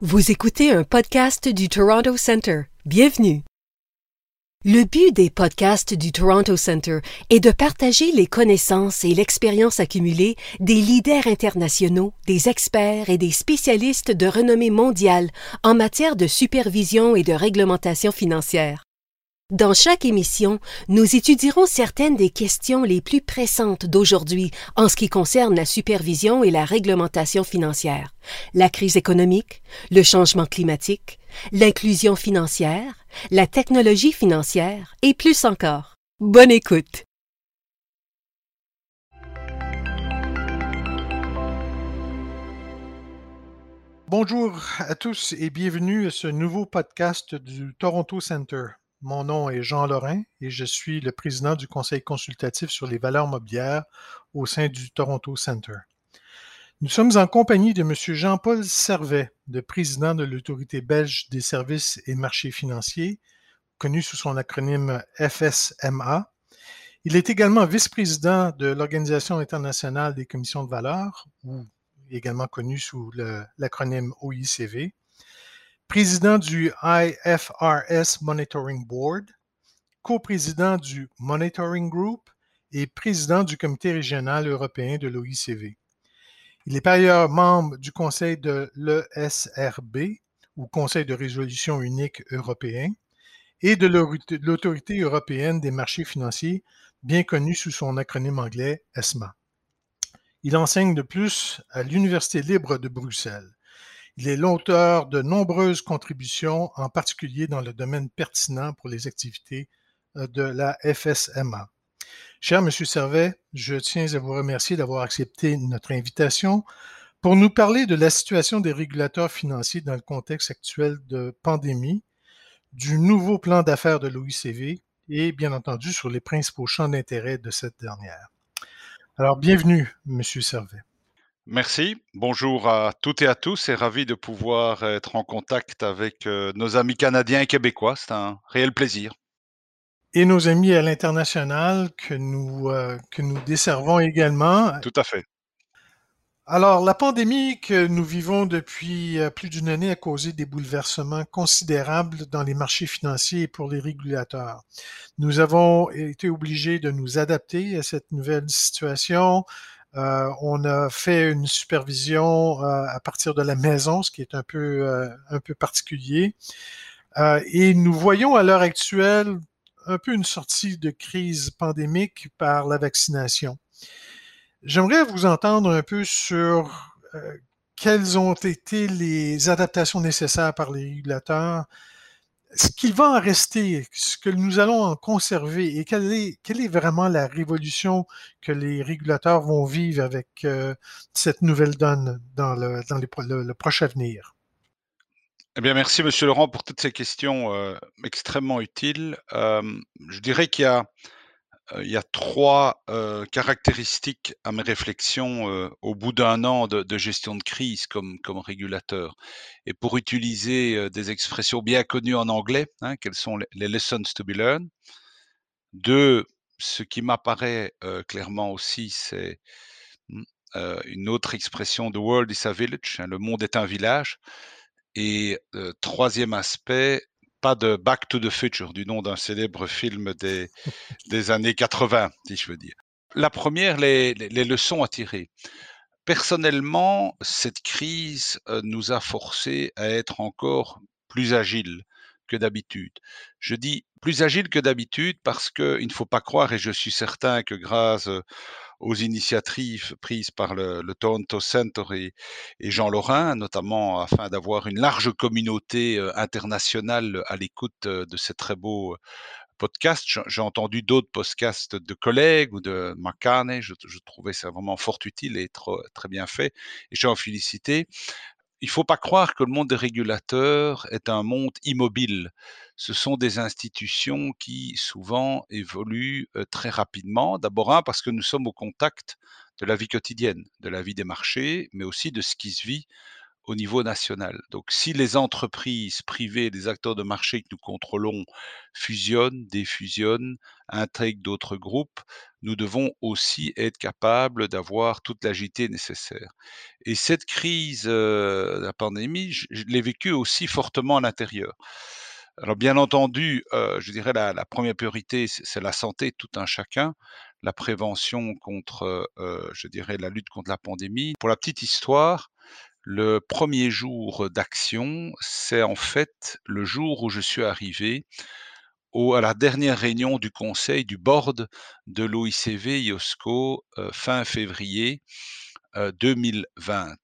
Vous écoutez un podcast du Toronto Centre. Bienvenue. Le but des podcasts du Toronto Centre est de partager les connaissances et l'expérience accumulée des leaders internationaux, des experts et des spécialistes de renommée mondiale en matière de supervision et de réglementation financière. Dans chaque émission, nous étudierons certaines des questions les plus pressantes d'aujourd'hui en ce qui concerne la supervision et la réglementation financière, la crise économique, le changement climatique, l'inclusion financière, la technologie financière et plus encore. Bonne écoute. Bonjour à tous et bienvenue à ce nouveau podcast du Toronto Center. Mon nom est Jean Lorrain et je suis le président du Conseil consultatif sur les valeurs mobilières au sein du Toronto Center. Nous sommes en compagnie de M. Jean-Paul Servet, le président de l'Autorité belge des services et marchés financiers, connu sous son acronyme FSMA. Il est également vice-président de l'Organisation internationale des commissions de valeurs, ou également connu sous l'acronyme OICV président du IFRS Monitoring Board, coprésident du Monitoring Group et président du Comité régional européen de l'OICV. Il est par ailleurs membre du conseil de l'ESRB, ou Conseil de résolution unique européen, et de l'Autorité européenne des marchés financiers, bien connue sous son acronyme anglais ESMA. Il enseigne de plus à l'Université libre de Bruxelles. Il est l'auteur de nombreuses contributions, en particulier dans le domaine pertinent pour les activités euh, de la FSMA. Cher Monsieur Servet, je tiens à vous remercier d'avoir accepté notre invitation pour nous parler de la situation des régulateurs financiers dans le contexte actuel de pandémie, du nouveau plan d'affaires de l'OICV et bien entendu sur les principaux champs d'intérêt de cette dernière. Alors, bienvenue, Monsieur Servet. Merci. Bonjour à toutes et à tous et ravi de pouvoir être en contact avec euh, nos amis canadiens et québécois. C'est un réel plaisir. Et nos amis à l'international que nous, euh, que nous desservons également. Tout à fait. Alors, la pandémie que nous vivons depuis euh, plus d'une année a causé des bouleversements considérables dans les marchés financiers et pour les régulateurs. Nous avons été obligés de nous adapter à cette nouvelle situation, euh, on a fait une supervision euh, à partir de la maison, ce qui est un peu, euh, un peu particulier. et nous voyons à l'heure actuelle un peu une sortie de crise pandémique par la vaccination. J'aimerais vous entendre un peu sur quelles ont été les adaptations nécessaires par les régulateurs ce qu'il va en rester, ce que nous allons en conserver et quelle est, vraiment la révolution que les régulateurs vont vivre avec euh, cette nouvelle donne dans, le, dans le, prochain avenir? Eh bien, merci, Monsieur Laurent, pour toutes ces questions euh, extrêmement utiles. Euh, je dirais qu'il y a il y a trois caractéristiques à mes réflexions au bout d'un an de, gestion de crise comme, régulateur. Et pour utiliser des expressions bien connues en anglais, hein, quelles sont les, lessons to be learned? Deux, ce qui m'apparaît clairement aussi, c'est mmh, une autre expression, the world is a village, hein, le monde est un village. Et troisième aspect, pas de Back to the Future, du nom d'un célèbre film des, des années 80, si je veux dire. La première, les, les leçons à tirer. Personnellement, cette crise euh, nous a forcés à être encore plus agiles que d'habitude. Je dis plus agile que d'habitude parce qu'il ne faut pas croire, et je suis certain que grâce aux initiatives prises par le, Toronto Center et, Jean Lorrain, notamment afin d'avoir une large communauté euh, internationale à l'écoute euh, de ces très beaux euh, podcasts. J'ai entendu d'autres podcasts de collègues ou de McCartney. Je, je trouvais ça vraiment fort utile et très bien fait. Et j'ai en félicité il faut pas croire que le monde des régulateurs est un monde immobile. Ce sont des institutions qui souvent évoluent très rapidement. D'abord, un, parce que nous sommes au contact de la vie quotidienne, de la vie des marchés, mais aussi de ce qui se vit au niveau national. Donc si les entreprises privées, les acteurs de marché que nous contrôlons fusionnent, défusionnent, intègrent d'autres groupes, nous devons aussi être capables d'avoir toute l'agilité nécessaire. Et cette crise de la pandémie, je, l'ai vécue aussi fortement à l'intérieur. Alors bien entendu, je dirais la, la première priorité, c'est la santé de tout un chacun la prévention contre, je dirais, la lutte contre la pandémie. Pour la petite histoire, le premier jour d'action, c'est en fait le jour où je suis arrivé à la dernière réunion du conseil du board de l'OICV IOSCO fin février 2020.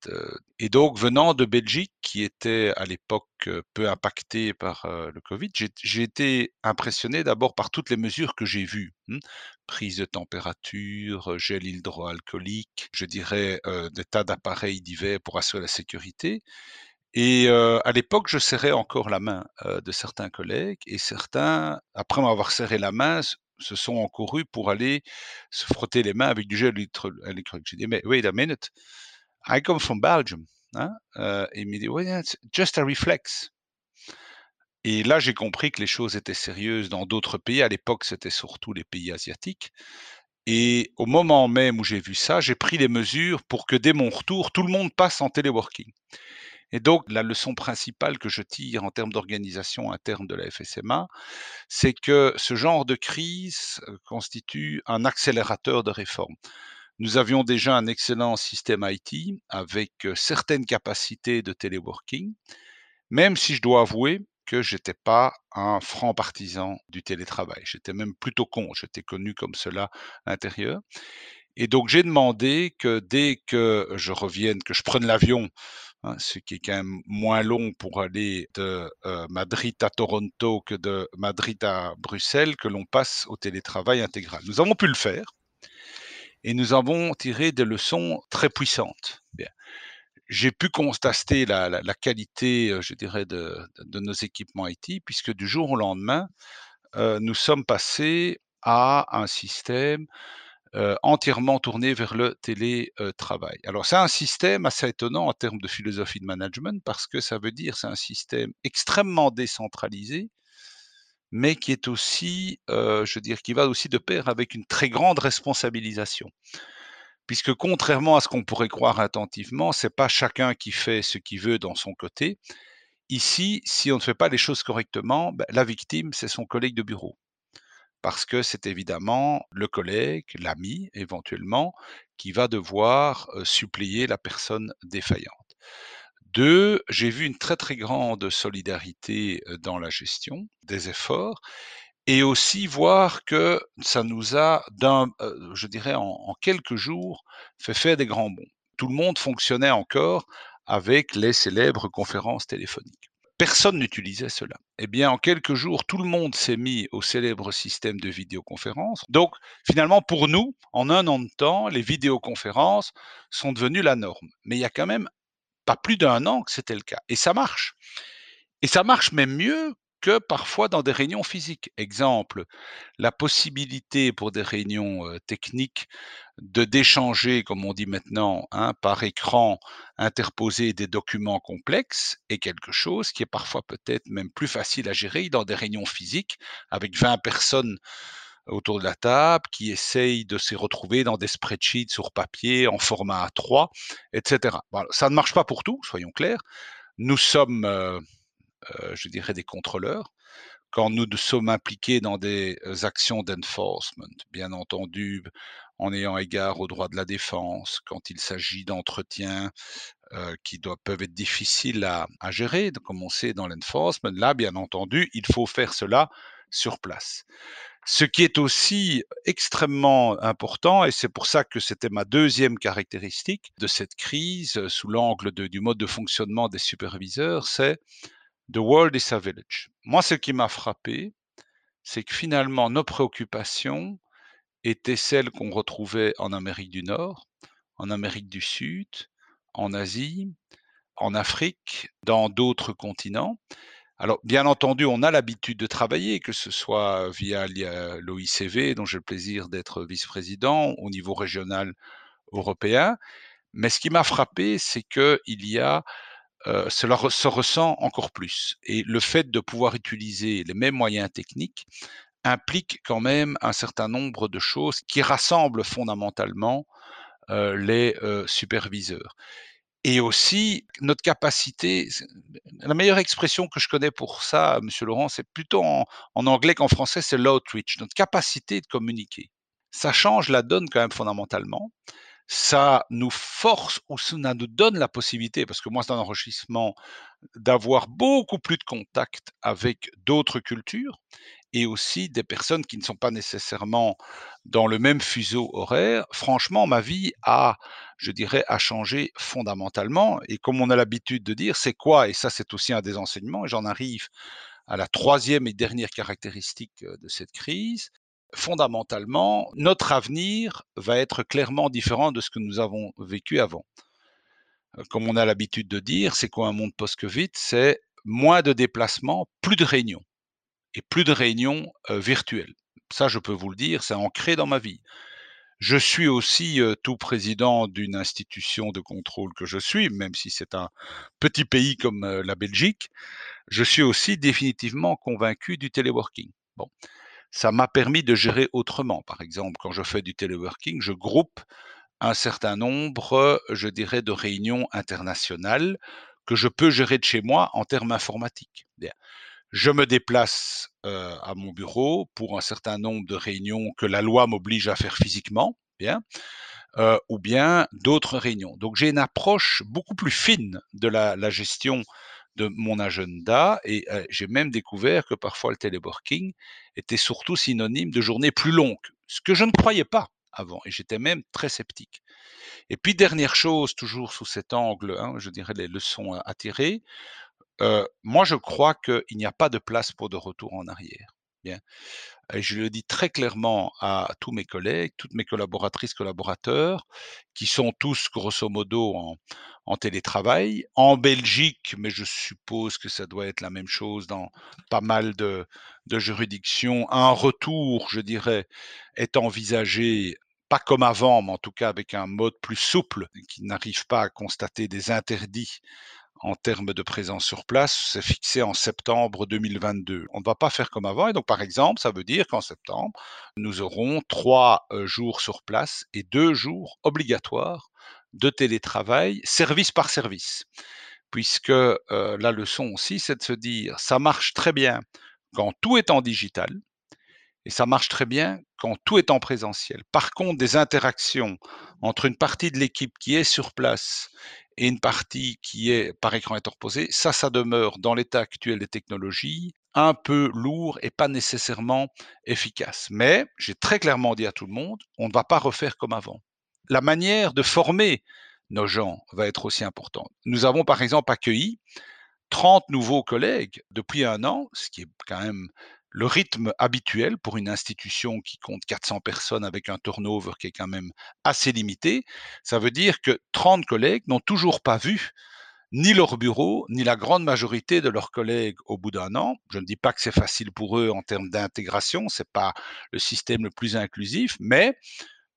Et donc, venant de Belgique, qui était à l'époque peu impactée par le Covid, j'ai été impressionné d'abord par toutes les mesures que j'ai vues. Hein. Prise de température, gel hydroalcoolique, je dirais des tas d'appareils divers pour assurer la sécurité. Et à l'époque, je serrais encore la main de certains collègues et certains, après m'avoir serré la main, se sont encourus pour aller se frotter les mains avec du gel électronique. J'ai dit, mais wait a minute, I come from Belgium. Hein? Euh, et il m'a dit, well, it's just a reflex. Et là, j'ai compris que les choses étaient sérieuses dans d'autres pays. À l'époque, c'était surtout les pays asiatiques. Et au moment même où j'ai vu ça, j'ai pris les mesures pour que dès mon retour, tout le monde passe en téléworking. Et donc, la leçon principale que je tire en termes d'organisation interne de la FSMA, c'est que ce genre de crise constitue un accélérateur de réforme. Nous avions déjà un excellent système IT avec certaines capacités de téléworking, même si je dois avouer que j'étais pas un franc partisan du télétravail. J'étais même plutôt con. J'étais connu comme cela à l'intérieur. Et donc j'ai demandé que dès que je revienne, que je prenne l'avion Hein, ce qui est quand même moins long pour aller de Madrid à Toronto que de Madrid à Bruxelles, que l'on passe au télétravail intégral. Nous avons pu le faire et nous avons tiré des leçons très puissantes. J'ai pu constater la, qualité, je dirais, de, nos équipements IT, puisque du jour au lendemain, nous sommes passés à un système euh, entièrement tourné vers le télétravail. Alors c'est un système assez étonnant en termes de philosophie de management parce que ça veut dire c'est un système extrêmement décentralisé, mais qui est aussi, euh, je veux dire, qui va aussi de pair avec une très grande responsabilisation. Puisque contrairement à ce qu'on pourrait croire attentivement, c'est pas chacun qui fait ce qu'il veut dans son côté. Ici, si on ne fait pas les choses correctement, ben, la victime, c'est son collègue de bureau parce que c'est évidemment le collègue, l'ami éventuellement, qui va devoir suppléer la personne défaillante. Deux, j'ai vu une très très grande solidarité dans la gestion des efforts et aussi voir que ça nous a, je dirais, en, quelques jours, fait faire des grands bons. Tout le monde fonctionnait encore avec les célèbres conférences téléphoniques personne n'utilisait cela. Eh bien, en quelques jours, tout le monde s'est mis au célèbre système de vidéoconférence. Donc, finalement, pour nous, en un an de temps, les vidéoconférences sont devenues la norme. Mais il y a quand même pas plus d'un an que c'était le cas. Et ça marche. Et ça marche même mieux que parfois dans des réunions physiques. Exemple, la possibilité pour des réunions techniques de d'échanger, comme on dit maintenant, hein, par écran interposé des documents complexes est quelque chose qui est parfois peut-être même plus facile à gérer dans des réunions physiques avec 20 personnes autour de la table qui essayent de se retrouver dans des spreadsheets sur papier en format A3, etc. ça ne marche pas pour tout, soyons clairs. Nous sommes je dirais, des contrôleurs. Quand nous sommes impliqués dans des euh, actions d'enforcement, bien entendu, en ayant égard aux droits de la défense, quand il s'agit d'entretiens euh, qui peuvent être difficiles à, à gérer, comme on sait dans l'enforcement, là, bien entendu, il faut faire cela sur place. Ce qui est aussi extrêmement important, et c'est pour ça que c'était ma deuxième caractéristique de cette crise sous l'angle du mode de fonctionnement des superviseurs, c'est The world is a village. Moi, ce qui m'a frappé, c'est que finalement, nos préoccupations étaient celles qu'on retrouvait en Amérique du Nord, en Amérique du Sud, en Asie, en Afrique, dans d'autres continents. Alors, bien entendu, on a l'habitude de travailler, que ce soit via l'OICV, dont j'ai le plaisir d'être vice-président, au niveau régional européen. Mais ce qui m'a frappé, c'est qu'il y a cela se ressent encore plus. Et le fait de pouvoir utiliser les mêmes moyens techniques implique quand même un certain nombre de choses qui rassemblent fondamentalement les superviseurs. Et aussi notre capacité, la meilleure expression que je connais pour ça, Monsieur Laurent, c'est plutôt en, en anglais qu'en français, c'est l'outreach, notre capacité de communiquer. Ça change la donne quand même fondamentalement ça nous force ou ça nous donne la possibilité, parce que moi c'est un enrichissement, d'avoir beaucoup plus de contact avec d'autres cultures et aussi des personnes qui ne sont pas nécessairement dans le même fuseau horaire. Franchement, ma vie a, je dirais, a changé fondamentalement. Et comme on a l'habitude de dire, c'est quoi Et ça, c'est aussi un des enseignements. Et j'en arrive à la troisième et dernière caractéristique de cette crise, fondamentalement, notre avenir va être clairement différent de ce que nous avons vécu avant. Euh, comme on a l'habitude de dire, c'est quoi un monde post-Covid? C'est moins de déplacements, plus de réunions, et plus de réunions euh, virtuelles. Ça, je peux vous le dire, c'est ancré dans ma vie. Je suis aussi euh, tout président d'une institution de contrôle que je suis, même si c'est un petit pays comme la Belgique. Je suis aussi définitivement convaincu du téléworking. Bon, ça m'a permis de gérer autrement. Par exemple, quand je fais du téléworking, je groupe un certain nombre, je dirais, de réunions internationales que je peux gérer de chez moi en termes informatiques. Je me déplace euh, à mon bureau pour un certain nombre de réunions que la loi m'oblige à faire physiquement, bien, euh, ou bien d'autres réunions. Donc j'ai une approche beaucoup plus fine de la, la gestion de mon agenda et j'ai même découvert que parfois le téléworking était surtout synonyme de journées plus longues, ce que je ne croyais pas avant et j'étais même très sceptique. Et puis dernière chose, toujours sous cet angle, hein, je dirais les leçons à tirer, moi je crois qu'il n'y a pas de place pour de retour en arrière. Je le dis très clairement à tous mes collègues, toutes mes collaboratrices, collaborateurs, qui sont tous grosso modo en, télétravail. En Belgique, mais je suppose que ça doit être la même chose dans pas mal de juridictions, un retour, je dirais, est envisagé pas comme avant, mais en tout cas avec un mode plus souple, qui n'arrive pas à constater des interdits en termes de présence sur place, c'est fixé en septembre 2022. On ne va pas faire comme avant. Et donc, par exemple, ça veut dire qu'en septembre, nous aurons trois euh, jours sur place et deux jours obligatoires de télétravail, service par service. Puisque euh, la leçon aussi, c'est de se dire, ça marche très bien quand tout est en digital, et ça marche très bien quand tout est en présentiel. Par contre, des interactions entre une partie de l'équipe qui est sur place et une partie qui est par écran interposé, ça, ça demeure dans l'état actuel des technologies un peu lourd et pas nécessairement efficace. Mais j'ai très clairement dit à tout le monde, on ne va pas refaire comme avant. La manière de former nos gens va être aussi importante. Nous avons par exemple accueilli 30 nouveaux collègues depuis un an, ce qui est quand même le rythme habituel pour une institution qui compte 400 personnes avec un turnover qui est quand même assez limité, ça veut dire que 30 collègues n'ont toujours pas vu ni leur bureau, ni la grande majorité de leurs collègues au bout d'un an. Je ne dis pas que c'est facile pour eux en termes d'intégration, c'est pas le système le plus inclusif, mais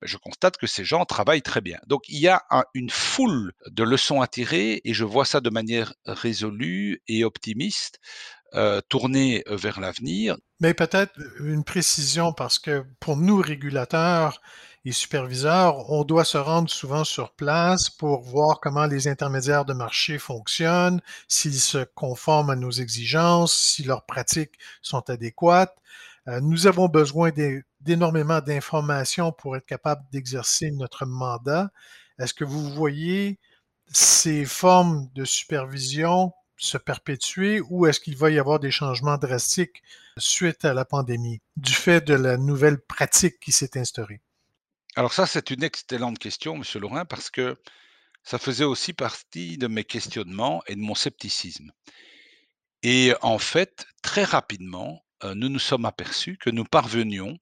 je constate que ces gens travaillent très bien. Donc il y a une foule de leçons à tirer et je vois ça de manière résolue et optimiste euh, tourner euh, vers l'avenir. Mais peut-être une précision parce que pour nous, régulateurs et superviseurs, on doit se rendre souvent sur place pour voir comment les intermédiaires de marché fonctionnent, s'ils se conforment à nos exigences, si leurs pratiques sont adéquates. Euh, nous avons besoin d'énormément d'informations pour être capable d'exercer notre mandat. Est-ce que vous voyez ces formes de supervision se perpétuer ou est-ce qu'il va y avoir des changements drastiques suite à la pandémie du fait de la nouvelle pratique qui s'est instaurée? Alors ça, c'est une excellente question, M. Laurin, parce que ça faisait aussi partie de mes questionnements et de mon scepticisme. Et en fait, très rapidement, euh, nous nous sommes aperçus que nous parvenions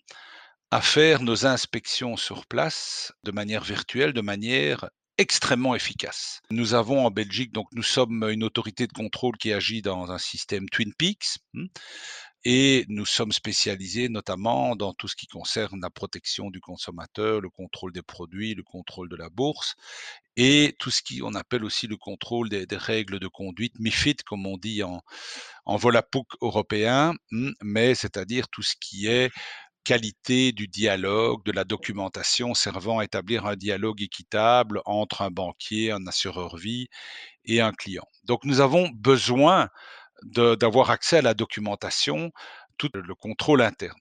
à faire nos inspections sur place de manière virtuelle, de manière extrêmement efficace. Nous avons en Belgique, donc nous sommes une autorité de contrôle qui agit dans un système Twin Peaks. Hmm, et nous sommes spécialisés notamment dans tout ce qui concerne la protection du consommateur, le contrôle des produits, le contrôle de la bourse et tout ce qui on appelle aussi le contrôle des, règles de conduite, MIFID comme on dit en, en européen, hmm, mais c'est-à-dire tout ce qui est qualité du dialogue, de la documentation servant à établir un dialogue équitable entre un banquier, un assureur vie et un client. Donc nous avons besoin d'avoir accès à la documentation, tout le contrôle interne.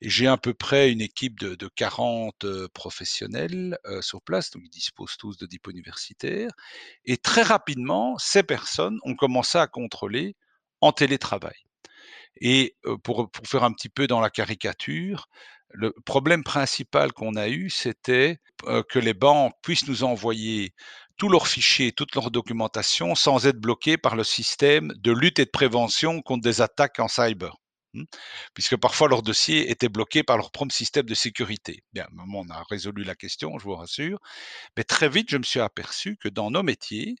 J'ai à peu près une équipe de, de 40 professionnels sur place, donc ils disposent tous de diplômes universitaires. Et très rapidement, ces personnes ont commencé à contrôler en télétravail. Et pour, pour faire un petit peu dans la caricature, le problème principal qu'on a eu, c'était que les banques puissent nous envoyer tous leurs fichiers, toute leur documentation sans être bloqués par le système de lutte et de prévention contre des attaques en cyber. Hein, puisque parfois leur dossier était bloqué par leur propre système de sécurité. Bien, on a résolu la question, je vous rassure, mais très vite, je me suis aperçu que dans nos métiers,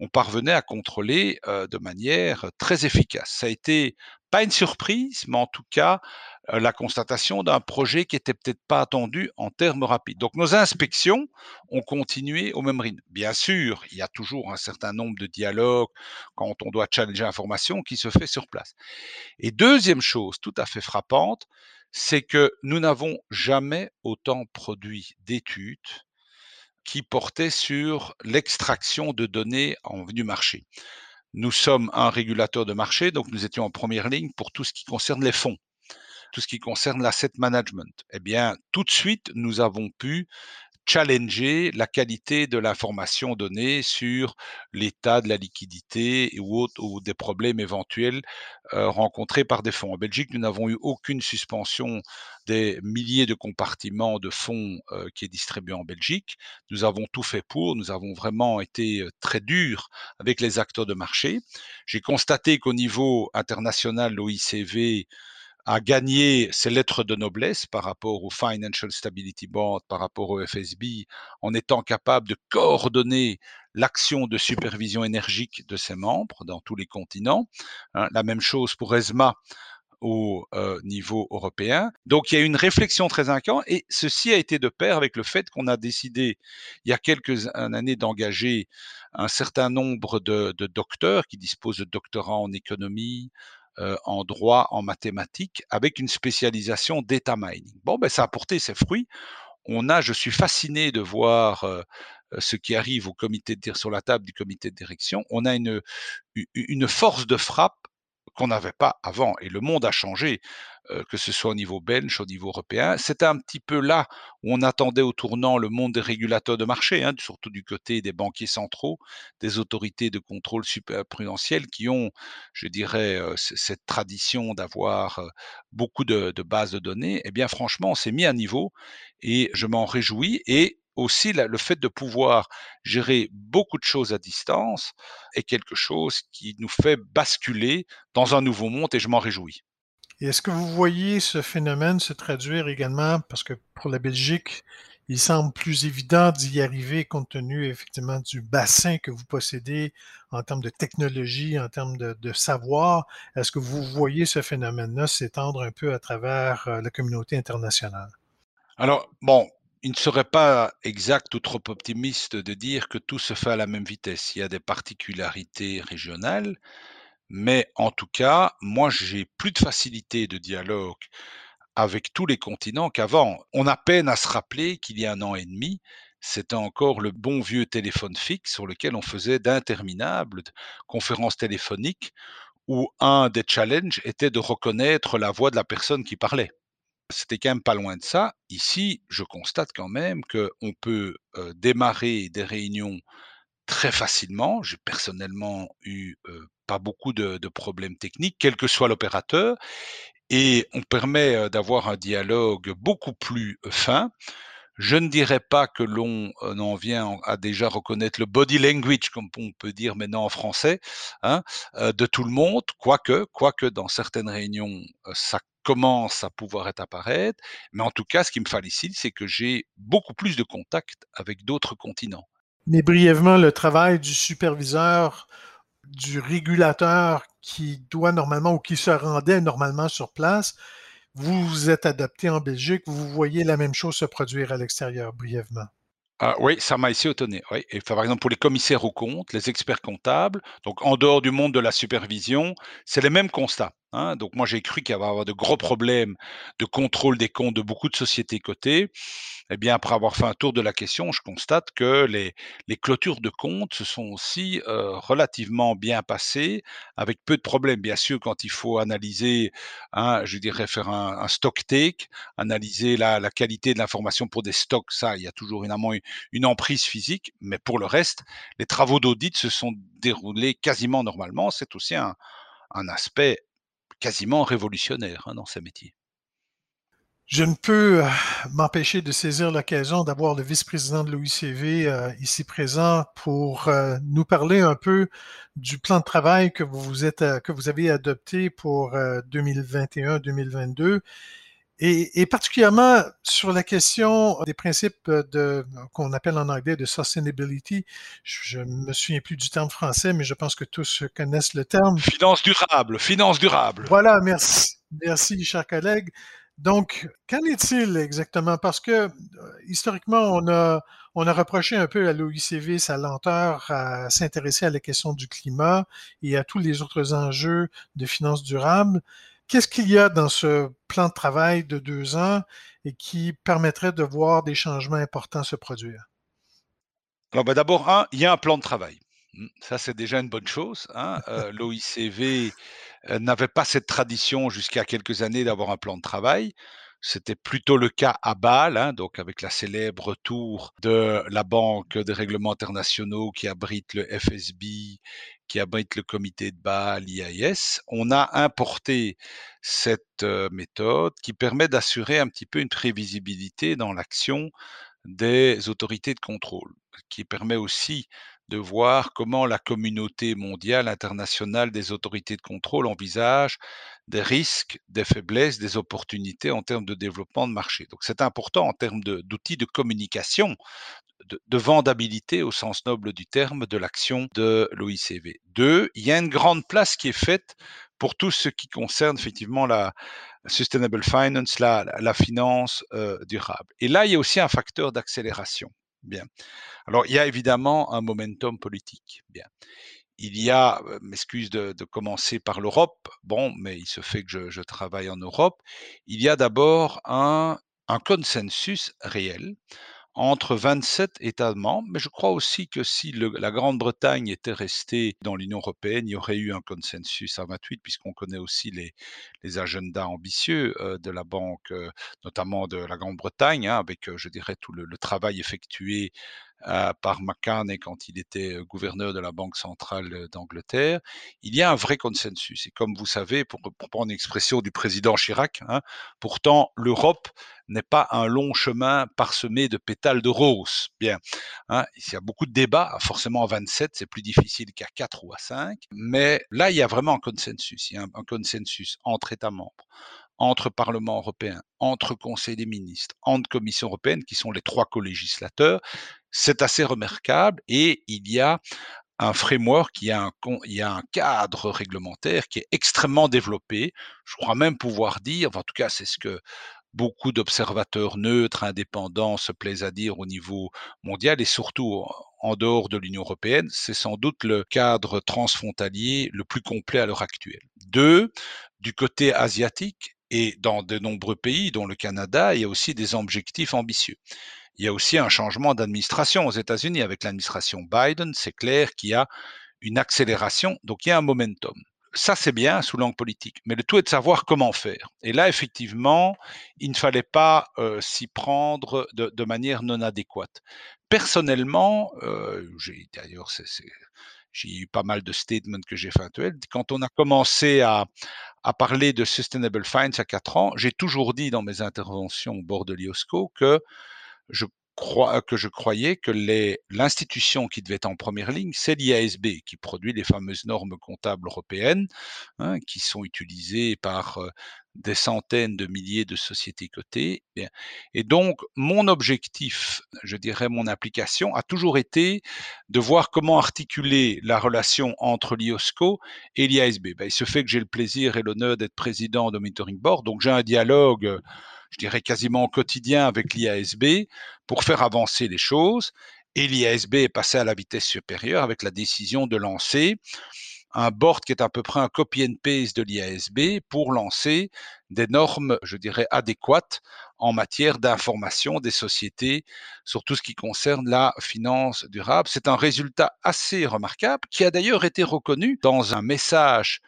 on parvenait à contrôler de manière très efficace. Ça a été pas une surprise, mais en tout cas la constatation d'un projet qui était peut-être pas attendu en termes rapides. Donc nos inspections ont continué au même rythme. Bien sûr, il y a toujours un certain nombre de dialogues quand on doit challenger l'information qui se fait sur place. Et deuxième chose tout à fait frappante, c'est que nous n'avons jamais autant produit d'études qui portaient sur l'extraction de données en du marché. Nous sommes un régulateur de marché, donc nous étions en première ligne pour tout ce qui concerne les fonds, tout ce qui concerne l'asset management. Eh bien, tout de suite, nous avons pu challenger la qualité de l'information donnée sur l'état de la liquidité ou, ou des problèmes éventuels euh, rencontrés par des fonds. En Belgique, nous n'avons eu aucune suspension des milliers de compartiments de fonds euh, qui est distribué en Belgique. Nous avons tout fait pour, nous avons vraiment été euh, très durs avec les acteurs de marché. J'ai constaté qu'au niveau international, l'OICV a gagné ses lettres de noblesse par rapport au Financial Stability Board, par rapport au FSB, en étant capable de coordonner l'action de supervision énergique de ses membres dans tous les continents. Hein, la même chose pour ESMA au euh, niveau européen. Donc il y a une réflexion très inquiète et ceci a été de pair avec le fait qu'on a décidé il y a quelques années d'engager un certain nombre de, de, docteurs qui disposent de doctorats en économie, euh, en droit, en mathématiques, avec une spécialisation data mining. Bon, ben, ça a porté ses fruits. On a, je suis fasciné de voir euh, ce qui arrive au comité de sur la table du comité de direction. On a une, une force de frappe qu'on n'avait pas avant. Et le monde a changé. Euh, que ce soit au niveau belge, au niveau européen. C'était un petit peu là où on attendait au tournant le monde des régulateurs de marché, hein, surtout du côté des banquiers centraux, des autorités de contrôle prudentiel qui ont, je dirais, euh, cette tradition d'avoir euh, beaucoup de, de, bases de données. Eh bien, franchement, on s'est mis à niveau et je m'en réjouis. Et aussi le fait de pouvoir gérer beaucoup de choses à distance est quelque chose qui nous fait basculer dans un nouveau monde et je m'en réjouis. Et est-ce que vous voyez ce phénomène se traduire également, parce que pour la Belgique, il semble plus évident d'y arriver compte tenu effectivement du bassin que vous possédez en termes de technologie, en termes de, savoir. Est-ce que vous voyez ce phénomène-là s'étendre un peu à travers euh, la communauté internationale? Alors, bon, il ne serait pas exact ou trop optimiste de dire que tout se fait à la même vitesse. Il y a des particularités régionales. Mais en tout cas, moi, j'ai plus de facilité de dialogue avec tous les continents qu'avant. On a peine à se rappeler qu'il y a un an et demi, c'était encore le bon vieux téléphone fixe sur lequel on faisait d'interminables conférences téléphoniques où un des challenges était de reconnaître la voix de la personne qui parlait. C'était quand même pas loin de ça. Ici, je constate quand même qu'on peut démarrer des réunions très facilement. J'ai personnellement eu pas beaucoup de, problèmes techniques, quel que soit l'opérateur, et on permet d'avoir un dialogue beaucoup plus fin. Je ne dirais pas que l'on en vient à déjà reconnaître le body language, comme on peut dire maintenant en français, hein, de tout le monde, quoique, quoique dans certaines réunions, ça commence à pouvoir être apparaître. Mais en tout cas, ce qui me félicite, c'est que j'ai beaucoup plus de contacts avec d'autres continents. Mais brièvement, le travail du superviseur, du régulateur qui doit normalement ou qui se rendait normalement sur place. Vous vous êtes adapté en Belgique, vous voyez la même chose se produire à l'extérieur brièvement? Ah oui, ça m'a ici étonné. Et par exemple, pour les commissaires aux comptes, les experts comptables, donc en dehors du monde de la supervision, c'est les mêmes constats. Hein. Donc moi, j'ai cru qu'il y avait avoir de gros problèmes de contrôle des comptes de beaucoup de sociétés cotées. Eh bien, après avoir fait un tour de la question, je constate que les, les clôtures de comptes se sont aussi euh, relativement bien passées, avec peu de problèmes. Bien sûr, quand il faut analyser, hein, je dirais faire un, un stock take, analyser la, la qualité de l'information pour des stocks, ça, il y a toujours évidemment une, une emprise physique. Mais pour le reste, les travaux d'audit se sont déroulés quasiment normalement. C'est aussi un, un aspect quasiment révolutionnaire hein, dans ces métiers. Je ne peux euh, m'empêcher de saisir l'occasion d'avoir le vice-président de l'OICV euh, ici présent pour euh, nous parler un peu du plan de travail que vous, que vous avez adopté pour 2021-2022 et, et, particulièrement sur la question des principes de qu'on appelle en anglais de sustainability. Je, ne me souviens plus du terme français, mais je pense que tous connaissent le terme. Finance durable, finance durable. Voilà, merci. Merci, chers collègues. Donc, qu'en est-il exactement? Parce que euh, historiquement, on a, on a reproché un peu à l'OICV sa lenteur à s'intéresser à la question du climat et à tous les autres enjeux de finances durables. Qu'est-ce qu'il y a dans ce plan de travail de deux ans et qui permettrait de voir des changements importants se produire? Alors, ben d'abord, un, il y a un plan de travail. Mmh, ça, c'est déjà une bonne chose. Hein. Euh, L'OICV euh, n'avait pas cette tradition jusqu'à quelques années d'avoir un plan de travail. C'était plutôt le cas à Bâle, hein, donc avec la célèbre tour de la Banque des règlements internationaux qui abrite le FSB, qui abrite le comité de Bâle, l'IAIS. On a importé cette euh, méthode qui permet d'assurer un petit peu une prévisibilité dans l'action des autorités de contrôle, qui permet aussi de voir comment la communauté mondiale, internationale des autorités de contrôle envisage des risques, des faiblesses, des opportunités en termes de développement de marché. Donc c'est important en termes d'outils de, communication, de, vendabilité au sens noble du terme de l'action de l'OICV. Deux, il y a une grande place qui est faite pour tout ce qui concerne effectivement la sustainable finance, la, la finance euh, durable. Et là, il y a aussi un facteur d'accélération. Bien. Alors, il y a évidemment un momentum politique. Bien. Il y a, m'excuse de, commencer par l'Europe, bon, mais il se fait que je, travaille en Europe. Il y a d'abord un, consensus réel entre 27 États membres, mais je crois aussi que si la Grande-Bretagne était restée dans l'Union européenne, il y aurait eu un consensus à 28, puisqu'on connaît aussi les, agendas ambitieux de la Banque, notamment de la Grande-Bretagne, hein, avec, je dirais, tout le, travail effectué par McCartney quand il était gouverneur de la Banque centrale d'Angleterre, il y a un vrai consensus. Et comme vous savez, pour, prendre l'expression du président Chirac, hein, pourtant l'Europe n'est pas un long chemin parsemé de pétales de rose. Bien, hein, il y a beaucoup de débats, forcément à 27, c'est plus difficile qu'à 4 ou à 5, mais là, il y a vraiment un consensus. Il y a un consensus entre États membres, entre Parlement européen, entre Conseil des ministres, entre Commission européenne, qui sont les trois co-législateurs, c'est assez remarquable et il y a un framework, il y a un, cadre réglementaire qui est extrêmement développé. Je crois même pouvoir dire, en tout cas c'est ce que beaucoup d'observateurs neutres, indépendants se plaisent à dire au niveau mondial et surtout en dehors de l'Union européenne, c'est sans doute le cadre transfrontalier le plus complet à l'heure actuelle. Deux, du côté asiatique et dans de nombreux pays, dont le Canada, il y a aussi des objectifs ambitieux. Il y a aussi un changement d'administration aux États-Unis avec l'administration Biden. C'est clair qu'il y a une accélération, donc il y a un momentum. Ça, c'est bien sous l'angle politique, mais le tout est de savoir comment faire. Et là, effectivement, il ne fallait pas euh, s'y prendre de, manière non adéquate. Personnellement, euh, j'ai d'ailleurs, j'ai eu pas mal de statements que j'ai fait. Quand on a commencé à, à parler de Sustainable Finance à quatre ans, j'ai toujours dit dans mes interventions au bord de l'IOSCO que je crois, que je croyais que l'institution qui devait être en première ligne, c'est l'IASB, qui produit les fameuses normes comptables européennes, hein, qui sont utilisées par euh, des centaines de milliers de sociétés cotées. Et donc, mon objectif, je dirais mon application, a toujours été de voir comment articuler la relation entre l'IOSCO et l'IASB. Ben, il se fait que j'ai le plaisir et l'honneur d'être président de Monitoring Board, donc j'ai un dialogue je dirais quasiment quotidien avec l'IASB pour faire avancer les choses. Et l'IASB est passé à la vitesse supérieure avec la décision de lancer un board qui est à peu près un copy and paste de l'IASB pour lancer des normes, je dirais, adéquates en matière d'information des sociétés sur tout ce qui concerne la finance durable. C'est un résultat assez remarquable qui a d'ailleurs été reconnu dans un message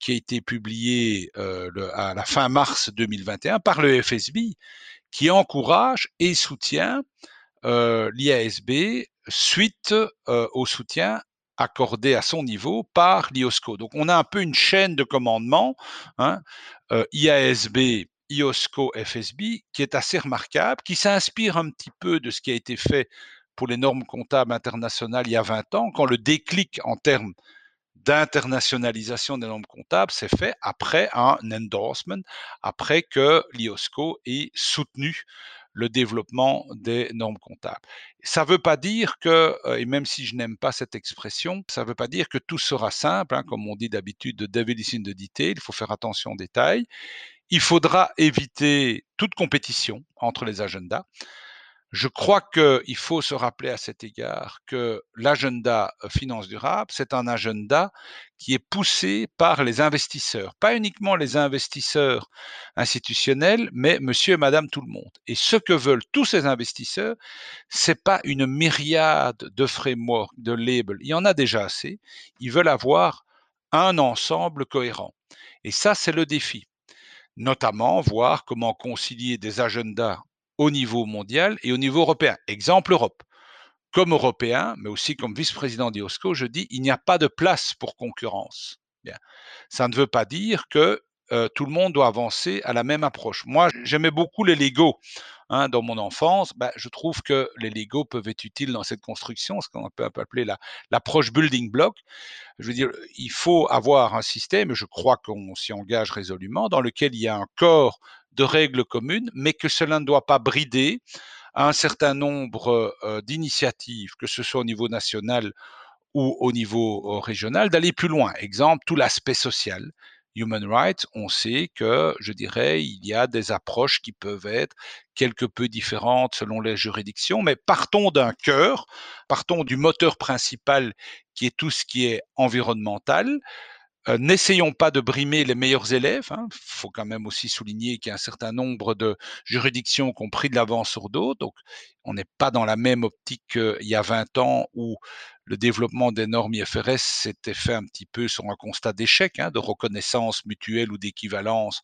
qui a été publié euh, à la fin mars 2021 par le FSB, qui encourage et soutient euh, l'IASB suite au soutien accordé à son niveau par l'IOSCO. Donc on a un peu une chaîne de commandement, hein, IASB, IOSCO, FSB, qui est assez remarquable, qui s'inspire un petit peu de ce qui a été fait pour les normes comptables internationales il y a 20 ans, quand le déclic en termes d'internationalisation des normes comptables s'est fait après un endorsement, après que l'IOSCO ait soutenu le développement des normes comptables. Ça ne veut pas dire que, euh, et même si je n'aime pas cette expression, ça ne veut pas dire que tout sera simple, hein, comme on dit d'habitude, de devil is in the detail, il faut faire attention aux détails. Il faudra éviter toute compétition entre les agendas. Je crois qu'il faut se rappeler à cet égard que l'agenda euh, finance durable, c'est un agenda qui est poussé par les investisseurs, pas uniquement les investisseurs institutionnels, mais monsieur et madame tout le monde. Et ce que veulent tous ces investisseurs, c'est pas une myriade de frameworks, de labels. Il y en a déjà assez. Ils veulent avoir un ensemble cohérent. Et ça, c'est le défi notamment voir comment concilier des agendas au niveau mondial et au niveau européen. Exemple Europe. Comme Européen, mais aussi comme vice-président d'IOSCO, je dis il n'y a pas de place pour concurrence. Bien. Ça ne veut pas dire que euh, tout le monde doit avancer à la même approche. Moi, j'aimais beaucoup les Lego hein, dans mon enfance. Ben, je trouve que les Lego peuvent être utiles dans cette construction, ce qu'on peut appeler l'approche building block. Je veux dire, il faut avoir un système, je crois qu'on s'y engage résolument, dans lequel il y a un corps de règles communes, mais que cela ne doit pas brider un certain nombre euh, d'initiatives, que ce soit au niveau national ou au niveau euh, régional, d'aller plus loin. Exemple, tout l'aspect social. Human rights, on sait que, je dirais, il y a des approches qui peuvent être quelque peu différentes selon les juridictions, mais partons d'un cœur, partons du moteur principal qui est tout ce qui est environnemental, euh, n'essayons pas de brimer les meilleurs élèves. Il hein. faut quand même aussi souligner qu'il y a un certain nombre de juridictions qui ont pris de l'avance sur d'autres. Donc, on n'est pas dans la même optique qu'il y a 20 ans où le développement des normes IFRS s'était fait un petit peu sur un constat d'échec, hein, de reconnaissance mutuelle ou d'équivalence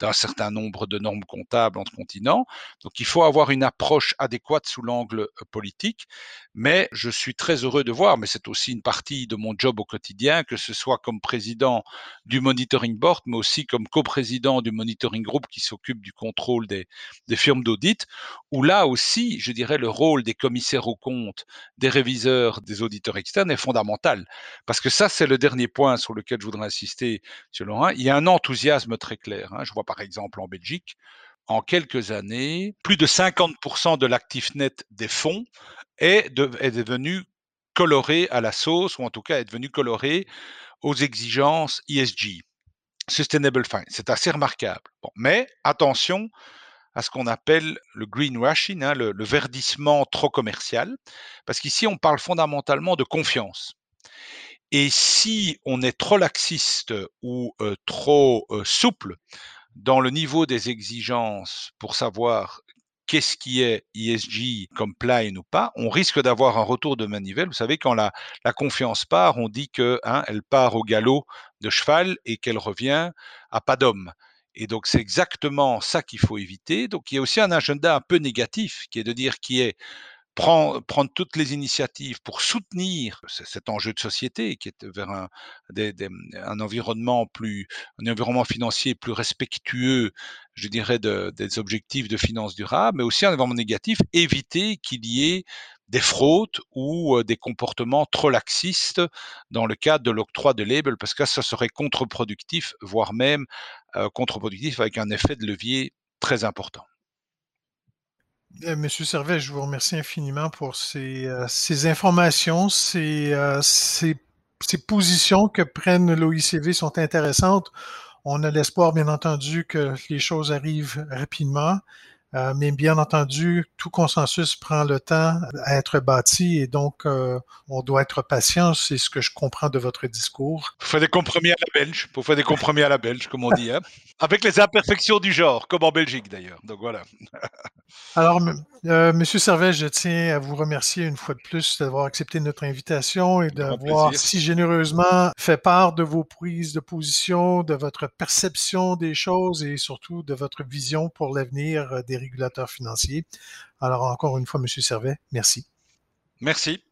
d'un certain nombre de normes comptables entre continents. Donc il faut avoir une approche adéquate sous l'angle euh, politique, mais je suis très heureux de voir, mais c'est aussi une partie de mon job au quotidien, que ce soit comme président du monitoring board, mais aussi comme coprésident du monitoring group qui s'occupe du contrôle des, des firmes d'audit, où là aussi, je dirais, le rôle des commissaires aux comptes, des réviseurs, des auditeurs, externe est fondamental. Parce que ça, c'est le dernier point sur lequel je voudrais insister, M. Laurent. Il y a un enthousiasme très clair. Hein. Je vois par exemple en Belgique, en quelques années, plus de 50% de l'actif net des fonds est, est devenu coloré à la sauce, ou en tout cas est devenu coloré aux exigences ESG, Sustainable Finance. C'est assez remarquable. mais attention, à ce qu'on appelle le greenwashing, hein, le, verdissement trop commercial, parce qu'ici on parle fondamentalement de confiance. Et si on est trop laxiste ou euh, trop euh, souple dans le niveau des exigences pour savoir qu'est-ce qui est ESG compliant ou pas, on risque d'avoir un retour de manivelle. Vous savez, quand la, confiance part, on dit que hein, part au galop de cheval et qu'elle revient à pas d'homme. Et donc, c'est exactement ça qu'il faut éviter. Donc, il y a aussi un agenda un peu négatif, qui est de dire qui est prendre, toutes les initiatives pour soutenir cet enjeu de société qui est vers un, environnement plus, un environnement financier plus respectueux, je dirais, de, des objectifs de finances durables, mais aussi un environnement négatif, éviter qu'il y ait des fraudes ou des comportements trop laxistes dans le cadre de l'octroi de labels, parce que ça serait contre-productif, voire même contre-productif avec un effet de levier très important. Euh, Monsieur Servet, je vous remercie infiniment pour ces, ces informations, ces, positions que prennent l'OICV sont intéressantes. On a l'espoir, bien entendu, que les choses arrivent rapidement. Euh, mais bien entendu, tout consensus prend le temps à être bâti et donc euh, on doit être patient. C'est ce que je comprends de votre discours. Faut faire des compromis à la belge. Faut faire des compromis à la belge, comme on dit, hein. avec les imperfections du genre, comme en Belgique d'ailleurs. Donc voilà. Alors, euh, Monsieur Servet, je tiens à vous remercier une fois de plus d'avoir accepté notre invitation et d'avoir si généreusement fait part de vos prises de position, de votre perception des choses et surtout de votre vision pour l'avenir des régulateurs financiers. Alors, encore une fois, Monsieur Servet, merci. Merci.